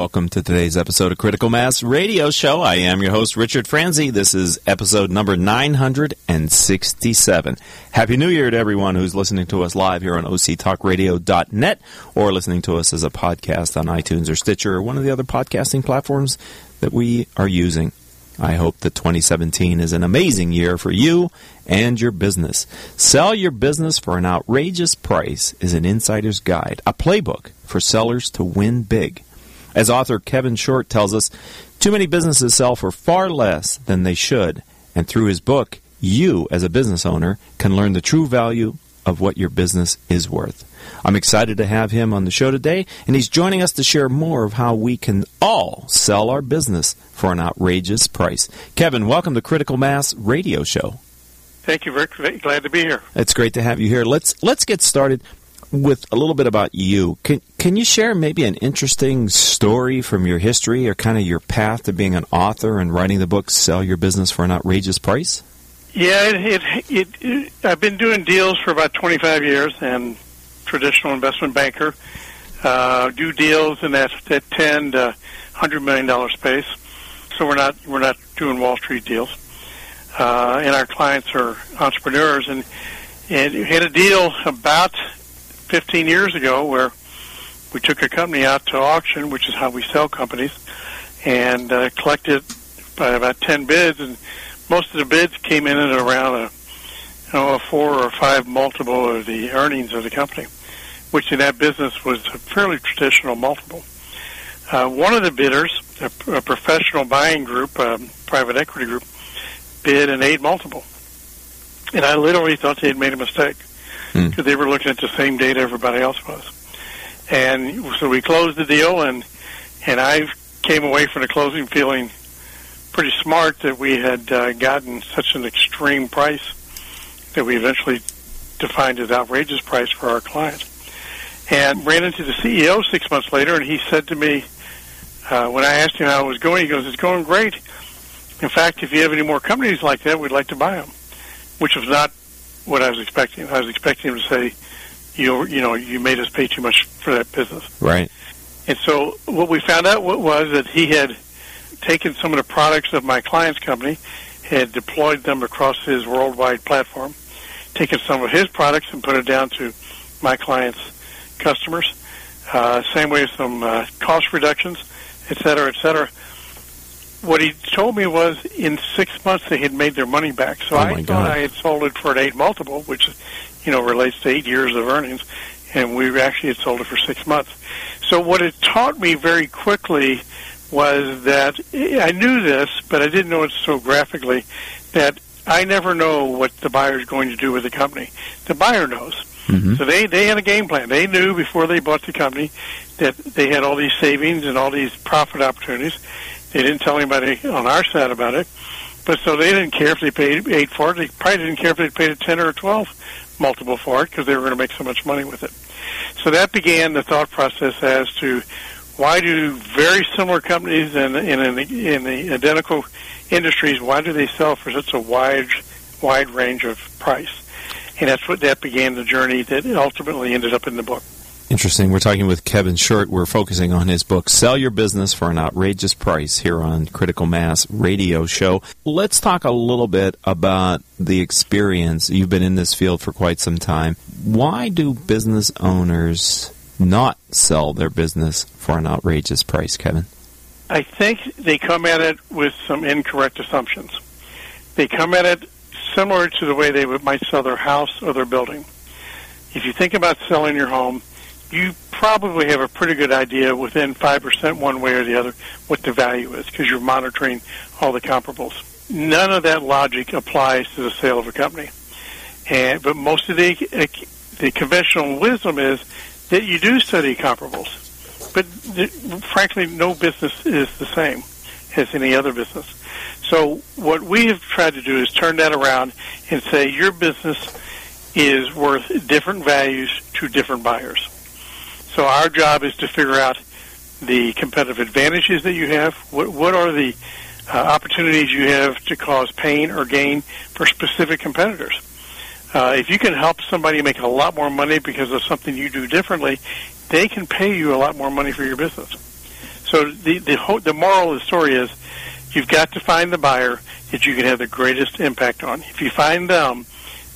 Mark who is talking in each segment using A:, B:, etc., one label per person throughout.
A: Welcome to today's episode of Critical Mass Radio Show. I am your host, Richard Franzi. This is episode number 967. Happy New Year to everyone who's listening to us live here on octalkradio.net or listening to us as a podcast on iTunes or Stitcher or one of the other podcasting platforms that we are using. I hope that 2017 is an amazing year for you and your business. Sell your business for an outrageous price is an insider's guide, a playbook for sellers to win big. As author Kevin Short tells us, too many businesses sell for far less than they should, and through his book, you, as a business owner, can learn the true value of what your business is worth. I'm excited to have him on the show today, and he's joining us to share more of how we can all sell our business for an outrageous price. Kevin, welcome to Critical Mass Radio Show.
B: Thank you, Rick. Glad to be here.
A: It's great to have you here. Let's let's get started with a little bit about you. Can can you share maybe an interesting story from your history or kind of your path to being an author and writing the book "Sell Your Business for an Outrageous Price"?
B: Yeah, it, it, it, it I've been doing deals for about 25 years and traditional investment banker. Uh, do deals in that that 10 to 100 million dollar space. So we're not we're not doing Wall Street deals. Uh, and our clients are entrepreneurs and and had a deal about 15 years ago where we took a company out to auction, which is how we sell companies, and uh, collected about 10 bids, and most of the bids came in at around a, you know, a four or five multiple of the earnings of the company, which in that business was a fairly traditional multiple. Uh, one of the bidders, a, a professional buying group, a private equity group, bid an eight multiple. And I literally thought they had made a mistake because mm. they were looking at the same data everybody else was. And so we closed the deal, and and I came away from the closing feeling pretty smart that we had uh, gotten such an extreme price that we eventually defined as outrageous price for our client. And ran into the CEO six months later, and he said to me, uh, when I asked him how it was going, he goes, "It's going great. In fact, if you have any more companies like that, we'd like to buy them," which was not what I was expecting. I was expecting him to say, "You you know, you made us pay too much for that business."
A: Right.
B: And so what we found out was that he had taken some of the products of my client's company, had deployed them across his worldwide platform, taken some of his products and put it down to my client's customers. Uh, same way, as some uh, cost reductions, et cetera, et cetera what he told me was in six months they had made their money back. So
A: oh
B: I thought
A: God.
B: I had sold it for an eight multiple, which you know relates to eight years of earnings, and we actually had sold it for six months. So what it taught me very quickly was that I knew this, but I didn't know it so graphically. That I never know what the buyer is going to do with the company. The buyer knows.
A: Mm-hmm.
B: So they they had a game plan. They knew before they bought the company that they had all these savings and all these profit opportunities they didn't tell anybody on our side about it. But so they didn't care if they paid eight for it. They probably didn't care if they paid a ten or a twelve multiple for it because they were going to make so much money with it. So that began the thought process as to why do very similar companies in in, in, the, in the identical industries why do they sell for such a wide wide range of price? And that's what that began the journey that ultimately ended up in the book.
A: Interesting. We're talking with Kevin Short. We're focusing on his book, Sell Your Business for an Outrageous Price, here on Critical Mass Radio Show. Let's talk a little bit about the experience. You've been in this field for quite some time. Why do business owners not sell their business for an outrageous price, Kevin?
B: I think they come at it with some incorrect assumptions. They come at it similar to the way they might sell their house or their building. If you think about selling your home, you probably have a pretty good idea within 5% one way or the other what the value is because you're monitoring all the comparables. None of that logic applies to the sale of a company. And, but most of the, uh, the conventional wisdom is that you do study comparables. But frankly, no business is the same as any other business. So what we have tried to do is turn that around and say your business is worth different values to different buyers. So our job is to figure out the competitive advantages that you have. What, what are the uh, opportunities you have to cause pain or gain for specific competitors? Uh, if you can help somebody make a lot more money because of something you do differently, they can pay you a lot more money for your business. So the the, the moral of the story is you've got to find the buyer that you can have the greatest impact on. If you find them,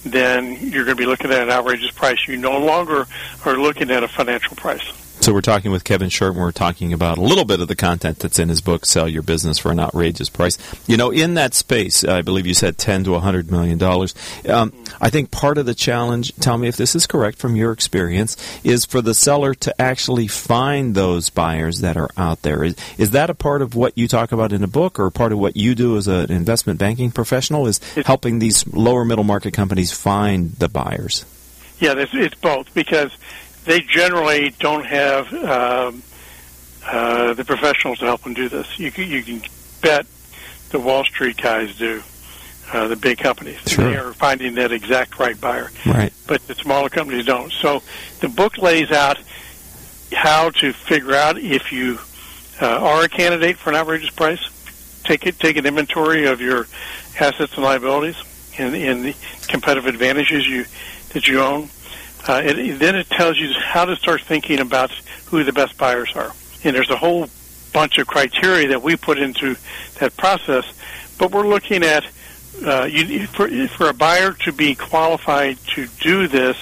B: then you're going to be looking at an outrageous price. You no longer are looking at a financial price.
A: So we're talking with Kevin Short, and we're talking about a little bit of the content that's in his book, "Sell Your Business for an Outrageous Price." You know, in that space, I believe you said ten to hundred million dollars. Um, I think part of the challenge, tell me if this is correct from your experience, is for the seller to actually find those buyers that are out there. Is, is that a part of what you talk about in the book, or part of what you do as an investment banking professional? Is helping these lower middle market companies find the buyers?
B: Yeah, it's, it's both because they generally don't have um, uh, the professionals to help them do this. You can, you can bet the Wall Street guys do. Uh, the big companies.
A: Sure.
B: They are finding that exact right buyer.
A: Right.
B: But the smaller companies don't. So the book lays out how to figure out if you uh, are a candidate for an outrageous price. Take it, take an inventory of your assets and liabilities and, and the competitive advantages you that you own. Uh, it, then it tells you how to start thinking about who the best buyers are. And there's a whole bunch of criteria that we put into that process, but we're looking at uh, you, for, for a buyer to be qualified to do this,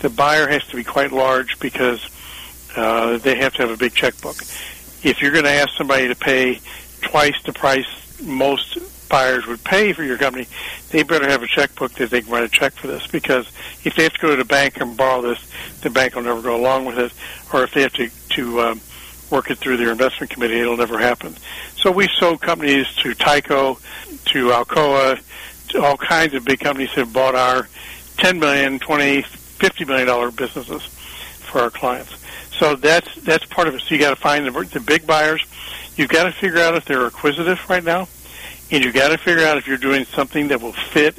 B: the buyer has to be quite large because uh, they have to have a big checkbook. If you're going to ask somebody to pay twice the price most buyers would pay for your company, they better have a checkbook that they can write a check for this. Because if they have to go to the bank and borrow this, the bank will never go along with it. Or if they have to to um, work it through their investment committee, it'll never happen. So we sold companies to Tyco, to Alcoa, to all kinds of big companies that bought our 10 million, 20, 50 million dollar businesses for our clients. So that's that's part of it. So you got to find the, the big buyers. You've got to figure out if they're acquisitive right now, and you've got to figure out if you're doing something that will fit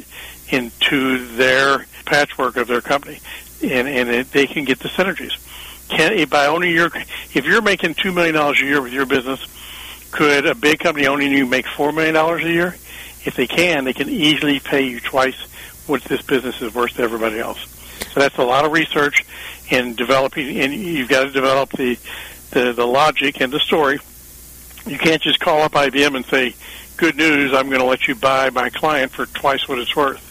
B: into their patchwork of their company, and and it, they can get the synergies. Can by owning your if you're making two million dollars a year with your business, could a big company owning you make four million dollars a year? If they can, they can easily pay you twice what this business is worth to everybody else. So that's a lot of research in developing, and you've got to develop the the, the logic and the story. You can't just call up IBM and say, "Good news, I'm going to let you buy my client for twice what it's worth."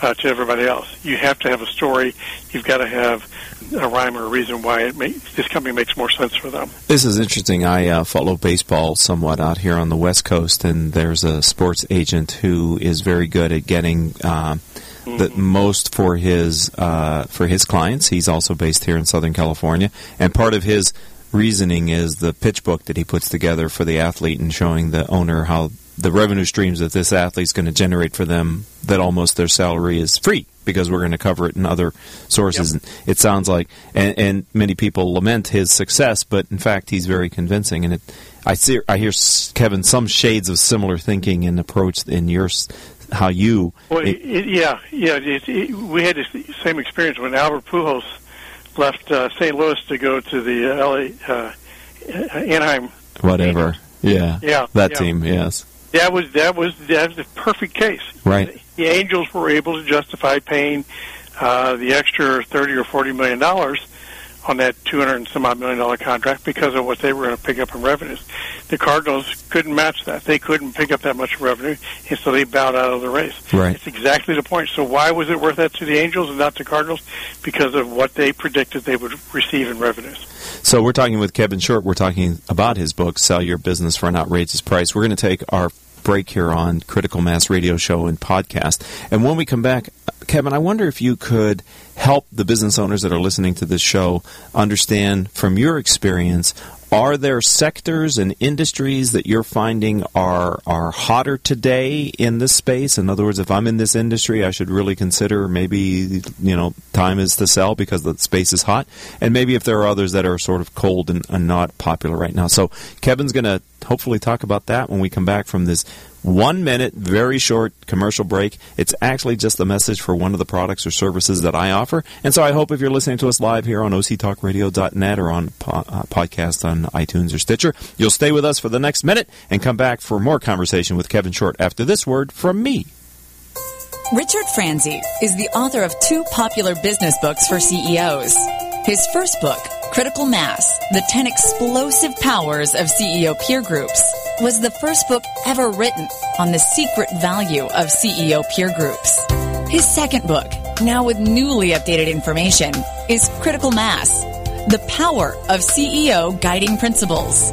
B: Uh, to everybody else, you have to have a story. You've got to have a rhyme or a reason why it may, this company makes more sense for them.
A: This is interesting. I uh, follow baseball somewhat out here on the West Coast, and there's a sports agent who is very good at getting uh, mm-hmm. the most for his uh, for his clients. He's also based here in Southern California, and part of his reasoning is the pitch book that he puts together for the athlete and showing the owner how the revenue streams that this athlete's going to generate for them that almost their salary is free because we're going to cover it in other sources. Yep. It sounds like, and, and, many people lament his success, but in fact, he's very convincing. And it, I see, I hear Kevin some shades of similar thinking and approach in your how you.
B: Well, it, it, yeah, yeah. we had the same experience when Albert Pujols left uh, St. Louis to go to the uh, L.A. Uh, Anaheim.
A: Whatever. Yeah.
B: Yeah.
A: That
B: yeah.
A: team. Yes.
B: That was that was that was the perfect case.
A: Right.
B: The Angels were able to justify paying uh, the extra thirty or forty million dollars on that two hundred and some odd million dollar contract because of what they were going to pick up in revenues. The Cardinals couldn't match that. They couldn't pick up that much revenue, and so they bowed out of the race.
A: Right.
B: It's exactly the point. So why was it worth that to the Angels and not the Cardinals? Because of what they predicted they would receive in revenues.
A: So we're talking with Kevin Short. We're talking about his book, Sell Your Business for an Outrageous Price. We're going to take our break here on Critical Mass Radio Show and podcast. And when we come back, Kevin, I wonder if you could help the business owners that are listening to this show understand from your experience are there sectors and industries that you're finding are are hotter today in this space? In other words, if I'm in this industry, I should really consider maybe you know time is to sell because the space is hot, and maybe if there are others that are sort of cold and, and not popular right now. So Kevin's going to hopefully talk about that when we come back from this one minute, very short commercial break. It's actually just a message for one of the products or services that I offer. And so I hope if you're listening to us live here on octalkradio.net or on po- uh, podcast on iTunes or Stitcher, you'll stay with us for the next minute and come back for more conversation with Kevin Short after this word from me.
C: Richard Franzi is the author of two popular business books for CEOs. His first book, Critical Mass The 10 Explosive Powers of CEO Peer Groups, was the first book ever written on the secret value of CEO peer groups. His second book, now with newly updated information, is Critical Mass The Power of CEO Guiding Principles.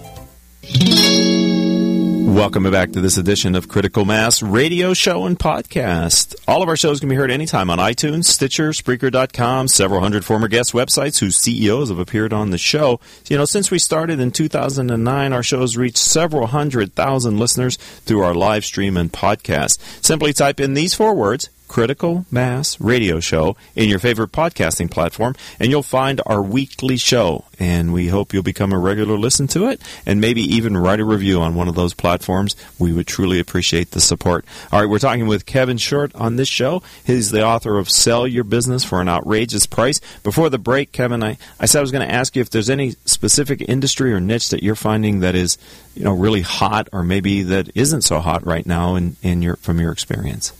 A: Welcome back to this edition of Critical Mass radio show and podcast. All of our shows can be heard anytime on iTunes, Stitcher, Spreaker.com, several hundred former guest websites whose CEOs have appeared on the show. You know, since we started in 2009, our shows reached several hundred thousand listeners through our live stream and podcast. Simply type in these four words, Critical Mass Radio Show in your favorite podcasting platform, and you'll find our weekly show. And we hope you'll become a regular listen to it and maybe even write a review on one of those platforms. We would truly appreciate the support. All right, we're talking with Kevin Short on this show. He's the author of Sell Your Business for an Outrageous Price. Before the break, Kevin, I, I said I was going to ask you if there's any specific industry or niche that you're finding that is, you know, really hot or maybe that isn't so hot right now in, in your from your experience.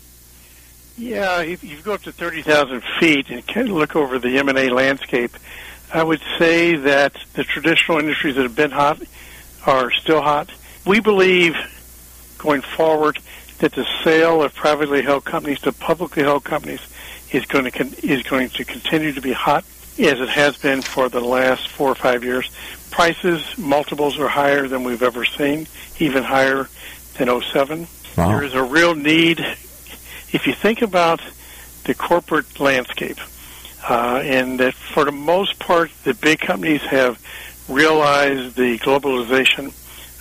B: Yeah, if you go up to 30,000 feet and kind of look over the M&A landscape, I would say that the traditional industries that have been hot are still hot. We believe going forward that the sale of privately held companies to publicly held companies is going to con- is going to continue to be hot as it has been for the last four or five years. Prices multiples are higher than we've ever seen, even higher than 07.
A: Wow.
B: There is a real need if you think about the corporate landscape, uh, and that for the most part, the big companies have realized the globalization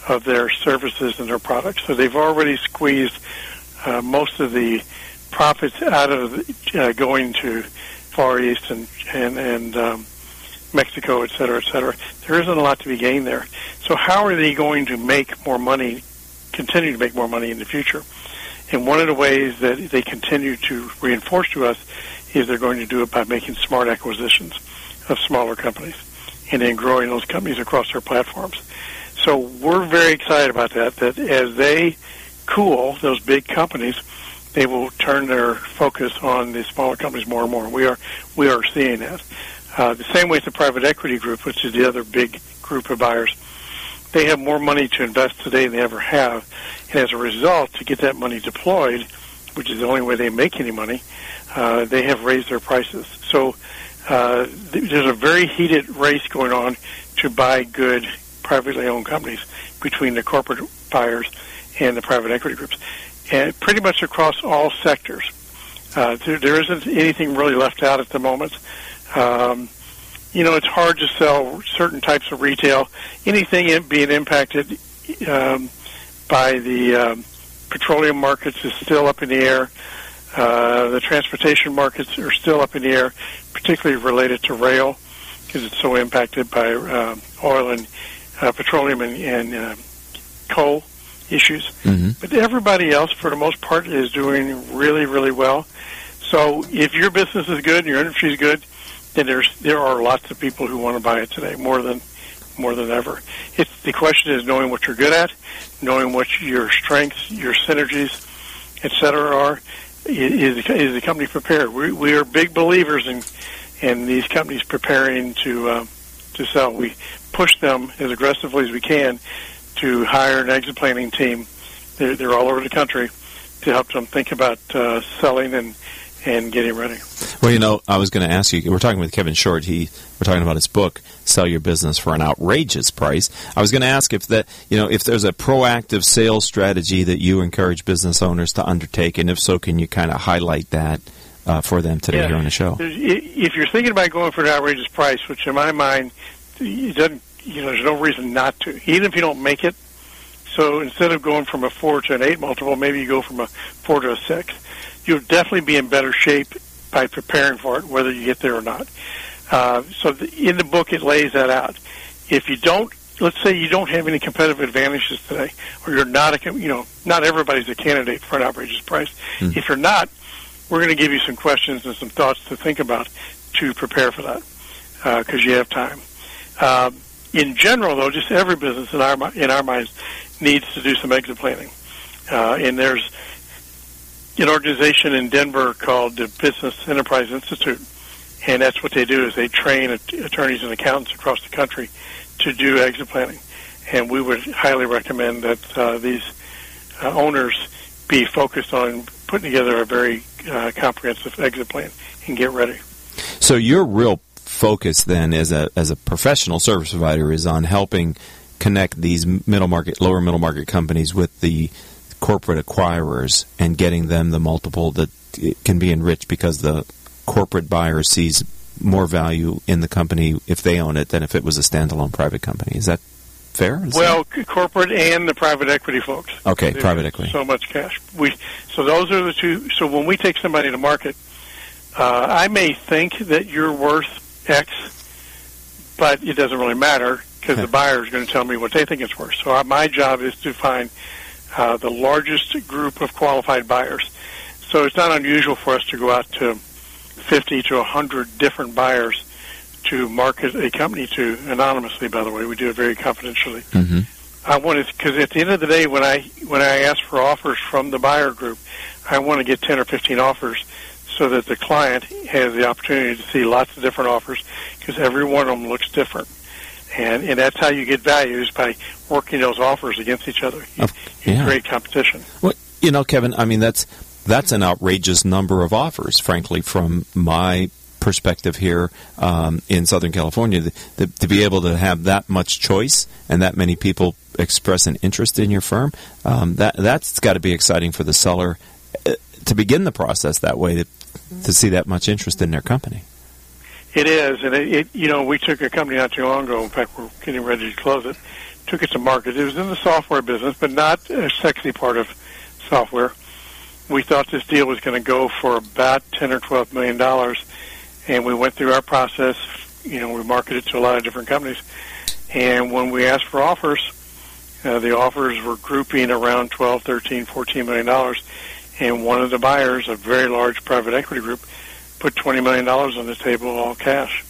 B: of their services and their products. So they've already squeezed uh, most of the profits out of uh, going to Far East and and, and um, Mexico, et cetera, et cetera. There isn't a lot to be gained there. So how are they going to make more money, continue to make more money in the future? And one of the ways that they continue to reinforce to us is they're going to do it by making smart acquisitions of smaller companies and then growing those companies across their platforms. So we're very excited about that, that as they cool those big companies, they will turn their focus on the smaller companies more and more. We are, we are seeing that. Uh, the same way as the private equity group, which is the other big group of buyers, they have more money to invest today than they ever have. And as a result, to get that money deployed, which is the only way they make any money, uh, they have raised their prices. So uh, there's a very heated race going on to buy good privately owned companies between the corporate buyers and the private equity groups, and pretty much across all sectors. Uh, there, there isn't anything really left out at the moment. Um, you know, it's hard to sell certain types of retail. Anything being impacted um, by the um, petroleum markets is still up in the air. Uh, the transportation markets are still up in the air, particularly related to rail, because it's so impacted by uh, oil and uh, petroleum and, and uh, coal issues.
A: Mm-hmm.
B: But everybody else, for the most part, is doing really, really well. So if your business is good and your industry is good, then there's there are lots of people who want to buy it today more than more than ever. It's the question is knowing what you're good at, knowing what your strengths, your synergies, et cetera, are. Is is the company prepared? We we are big believers in in these companies preparing to uh, to sell. We push them as aggressively as we can to hire an exit planning team. They're, they're all over the country to help them think about uh, selling and and getting ready.
A: Well, you know, I was going to ask you. We're talking with Kevin Short. He we're talking about his book, "Sell Your Business for an Outrageous Price." I was going to ask if that, you know, if there's a proactive sales strategy that you encourage business owners to undertake, and if so, can you kind of highlight that uh, for them today
B: Yeah.
A: here on the show.
B: If you're thinking about going for an outrageous price, which in my mind, it doesn't, you know, there's no reason not to. Even if you don't make it, so instead of going from a four to an eight multiple, maybe you go from a four to a six. You'll definitely be in better shape by preparing for it, whether you get there or not. Uh, so the, in the book, it lays that out. If you don't, let's say you don't have any competitive advantages today, or you're not a, you know, not everybody's a candidate for an outrageous price.
A: Hmm.
B: If you're not, we're going to give you some questions and some thoughts to think about to prepare for that because you have time. Um, in general, though, just every business in our in our minds needs to do some exit planning, uh, and there's an organization in Denver called the Business Enterprise Institute, and that's what they do is they train at- attorneys and accountants across the country to do exit planning, and we would highly recommend that uh, these uh, owners be focused on putting together a very uh, comprehensive exit plan and get ready.
A: So your real focus then as a as a professional service provider is on helping connect these middle market lower middle market companies with the corporate acquirers and getting them the multiple that it can be enriched because the corporate buyer sees more value in the company if they own it than if it was a standalone private company. Is that fair? Is
B: Well, c- corporate and the private equity folks.
A: that- okay, private equity.
B: So much cash. We so those are the two. So when we take somebody to market, uh, I may think that you're worth X, but it doesn't really matter because
A: Okay.
B: the buyer is going to tell me what they think it's worth. So my job is to find uh, the largest group of qualified buyers. So it's not unusual for us to go out to 50 to 100 different buyers to market a company to anonymously. By the way, we do it very confidentially.
A: hmm
B: I want to because at the end of the day, when I when I ask for offers from the buyer group, I want to get ten or fifteen offers so that the client has the opportunity to see lots of different offers because every one of them looks different, and and that's how you get values by working those offers against each other. You,
A: yeah.
B: create competition.
A: Well, you know, Kevin, I mean that's that's an outrageous number of offers, frankly, from my perspective here um, in Southern California. The, the, to be able to have that much choice and that many people express an interest in your firm, um, that that's got to be exciting for the seller uh, to begin the process that way to to see that much interest in their company.
B: It is, and it, it you know we took a company not too long ago. In fact, we're getting ready to close it. Took it to market. It was in the software business, but not a sexy part of software. We thought this deal was going to go for about ten or twelve million dollars, and we went through our process. You know, we marketed to a lot of different companies, and when we asked for offers, uh, the offers were grouping around twelve, thirteen, fourteen million dollars, and one of the buyers, a very large private equity group, put twenty million dollars on the table, all cash,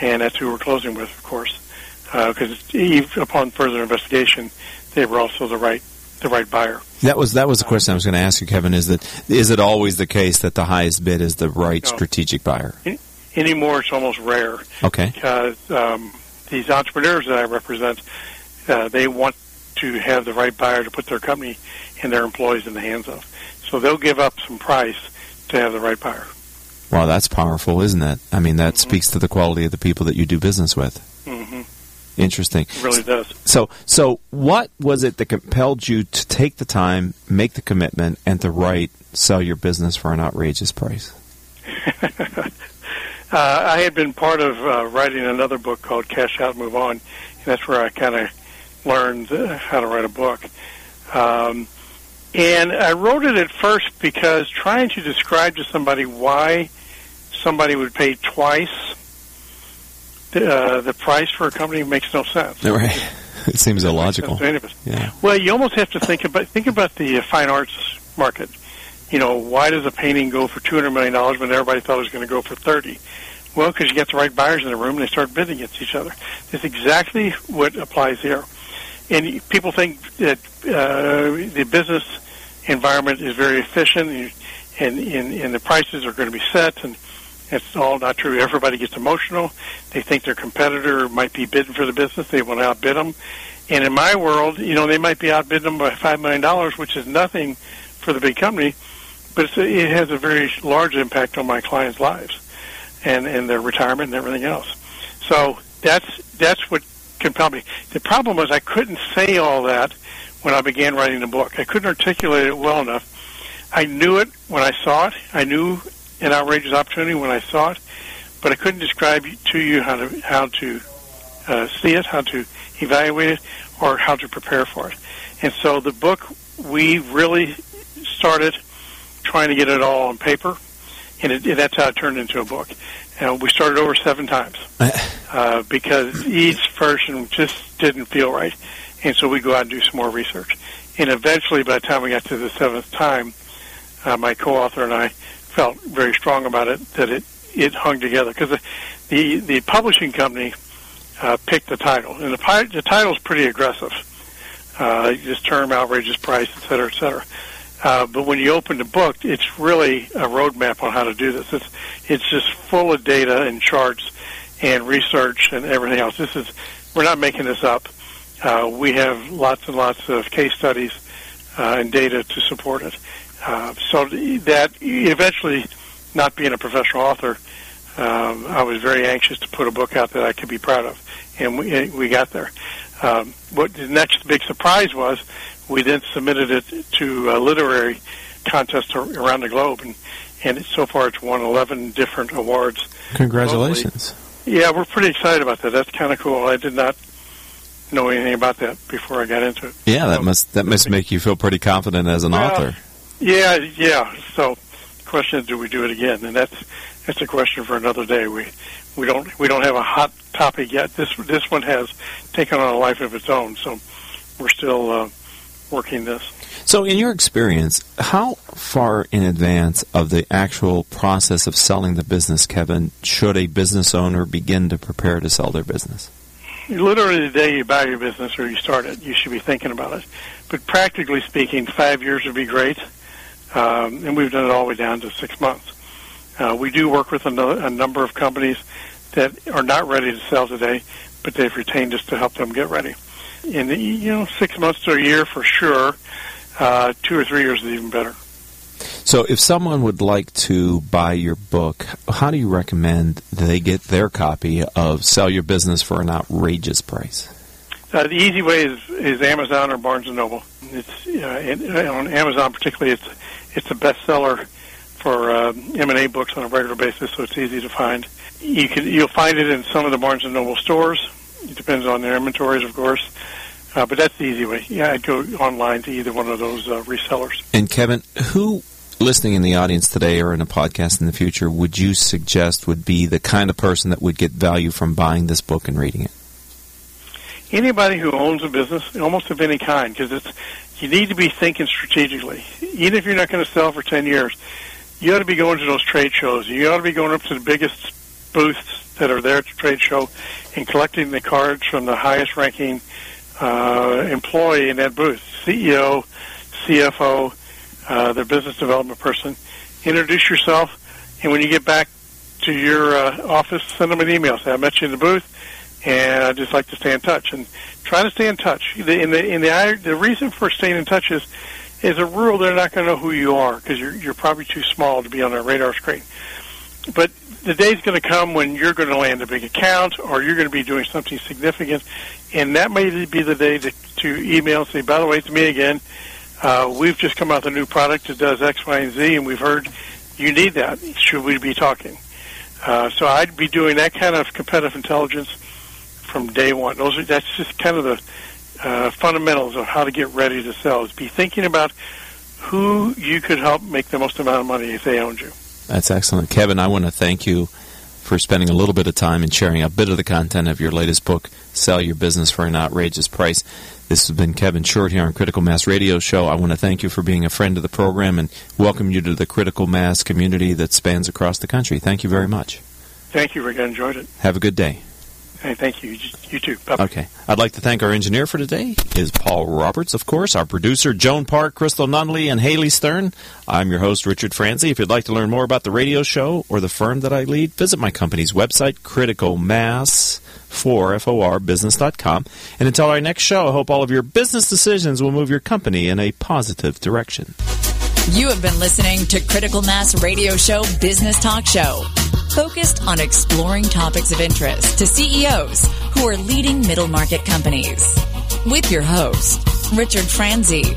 B: and that's who we're closing with, of course, because even upon further investigation, they were also the right the right buyer.
A: That was that was the question I was going to ask you, Kevin. Is that is it always the case that the highest bid is the right
B: No.
A: strategic buyer?
B: Anymore, it's almost rare
A: Okay.
B: because um, these entrepreneurs that I represent, uh, they want to have the right buyer to put their company and their employees in the hands of. So they'll give up some price to have the right buyer.
A: Wow, that's powerful, isn't it? I mean, that speaks to the quality of the people that you do business with.
B: hmm
A: Interesting.
B: It really does.
A: So, so what was it that compelled you to take the time, make the commitment, and to write "Sell Your Business for an Outrageous Price"?
B: uh, I had been part of uh, writing another book called Cash Out, Move On, and that's where I kind of learned uh, how to write a book. Um, and I wrote it at first because trying to describe to somebody why somebody would pay twice the, uh, the price for a company makes no sense.
A: Right. It seems illogical.
B: sense to any of us.
A: Yeah.
B: Well, you almost have to think about think about the uh, fine arts market. You know, why does a painting go for two hundred million dollars when everybody thought it was going to go for thirty? Well, because you get the right buyers in the room and they start bidding against each other. That's exactly what applies here. And people think that uh, the business environment is very efficient and, and, and, and the prices are going to be set and it's all not true. Everybody gets emotional. They think their competitor might be bidding for the business. They want to outbid them. And in my world, you know, they might be outbidding them by five million dollars, which is nothing for the big company, but it's, it has a very large impact on my clients' lives and and their retirement and everything else. So that's that's what compelled me. The problem was I couldn't say all that when I began writing the book. I couldn't articulate it well enough. I knew it when I saw it. I knew an outrageous opportunity when I saw it, but I couldn't describe to you how to how to uh, see it, how to evaluate it, or how to prepare for it. And so the book we really started trying to get it all on paper, and, it, that's how it turned into a book. And we started over seven times uh, because each version just didn't feel right, and so we go out and do some more research. And eventually, by the time we got to the seventh time, uh, my co-author and I felt very strong about it that it it hung together because the, the the publishing company uh, picked the title, and the pi- the title's pretty aggressive. Uh, this term, outrageous price, et cetera, et cetera. Uh, but when you open the book, it's really a roadmap on how to do this. It's it's just full of data and charts and research and everything else. This is we're not making this up. Uh, we have lots and lots of case studies uh, and data to support it. Uh, so that eventually, not being a professional author, um, I was very anxious to put a book out that I could be proud of, and we, we got there. Um, what the next big surprise was, we then submitted it to a literary contest around the globe, and and so far it's won 11 different awards.
A: Congratulations!
B: Globally. Yeah, we're pretty excited about that. That's kind of cool. I did not know anything about that before I got into it.
A: Yeah, that must that must make you feel pretty confident as an well, author.
B: Yeah, yeah. So, the question is, do we do it again? And that's that's a question for another day. We we don't we don't have a hot topic yet. This this one has taken on a life of its own. So, we're still uh, working this.
A: So, in your experience, how far in advance of the actual process of selling the business, Kevin, should a business owner begin to prepare to sell their business?
B: Literally, the day you buy your business or you start it, you should be thinking about it. But practically speaking, five years would be great, um, and we've done it all the way down to six months. Uh, we do work with a, number of companies that are not ready to sell today, but they've retained us to help them get ready. In the, you know six months to a year for sure. Uh, two or three years is even better.
A: So, if someone would like to buy your book, how do you recommend they get their copy of Sell Your Business for an Outrageous Price?
B: Uh, the easy way is, is Amazon or Barnes and Noble. It's uh, in, on Amazon, particularly, it's it's a bestseller for uh, M and A books on a regular basis, so it's easy to find. You can you'll find it in some of the Barnes and Noble stores. It depends on their inventories, of course. Uh, but that's the easy way. Yeah, I'd go online to either one of those uh, resellers.
A: And Kevin, who listening in the audience today or in a podcast in the future would you suggest would be the kind of person that would get value from buying this book and reading it?
B: Anybody who owns a business, almost of any kind, because it's you need to be thinking strategically. Even if you're not going to sell for ten years, you ought to be going to those trade shows. You ought to be going up to the biggest booths that are there at the trade show and collecting the cards from the highest ranking uh, employee in that booth, CEO, CFO, uh, their business development person. Introduce yourself, and when you get back to your uh, office, send them an email. Say, I met you in the booth, and I'd just like to stay in touch. And try to stay in touch. In the in the the reason for staying in touch is, as a rule, they're not going to know who you are because you're you're probably too small to be on their radar screen. But the day's going to come when you're going to land a big account or you're going to be doing something significant, and that may be the day to, to email and say, by the way, it's me again. Uh, we've just come out with a new product that does X, Y, and Z, and we've heard you need that. Should we be talking? Uh, so I'd be doing that kind of competitive intelligence from day one. Those are that's just kind of the uh, fundamentals of how to get ready to sell. Is be thinking about who you could help make the most amount of money if they owned you.
A: That's excellent. Kevin, I want to thank you for spending a little bit of time and sharing a bit of the content of your latest book, Sell Your Business for an Outrageous Price. This has been Kevin Short here on Critical Mass Radio Show. I want to thank you for being a friend of the program and welcome you to the Critical Mass community that spans across the country. Thank you very much.
B: Thank you, Rick. I enjoyed it.
A: Have a good day.
B: Hey, thank you. You too. Bye-bye.
A: Okay. I'd like to thank our engineer for today is Paul Roberts, of course, our producer Joan Park, Crystal Nunley, and Haley Stern. I'm your host, Richard Franzi. If you'd like to learn more about the radio show or the firm that I lead, visit my company's website, Critical Mass for FOR business.com. And until our next show, I hope all of your business decisions will move your company in a positive direction.
C: You have been listening to Critical Mass Radio Show Business Talk Show, focused on exploring topics of interest to CEOs who are leading middle market companies. With your host, Richard Franzi.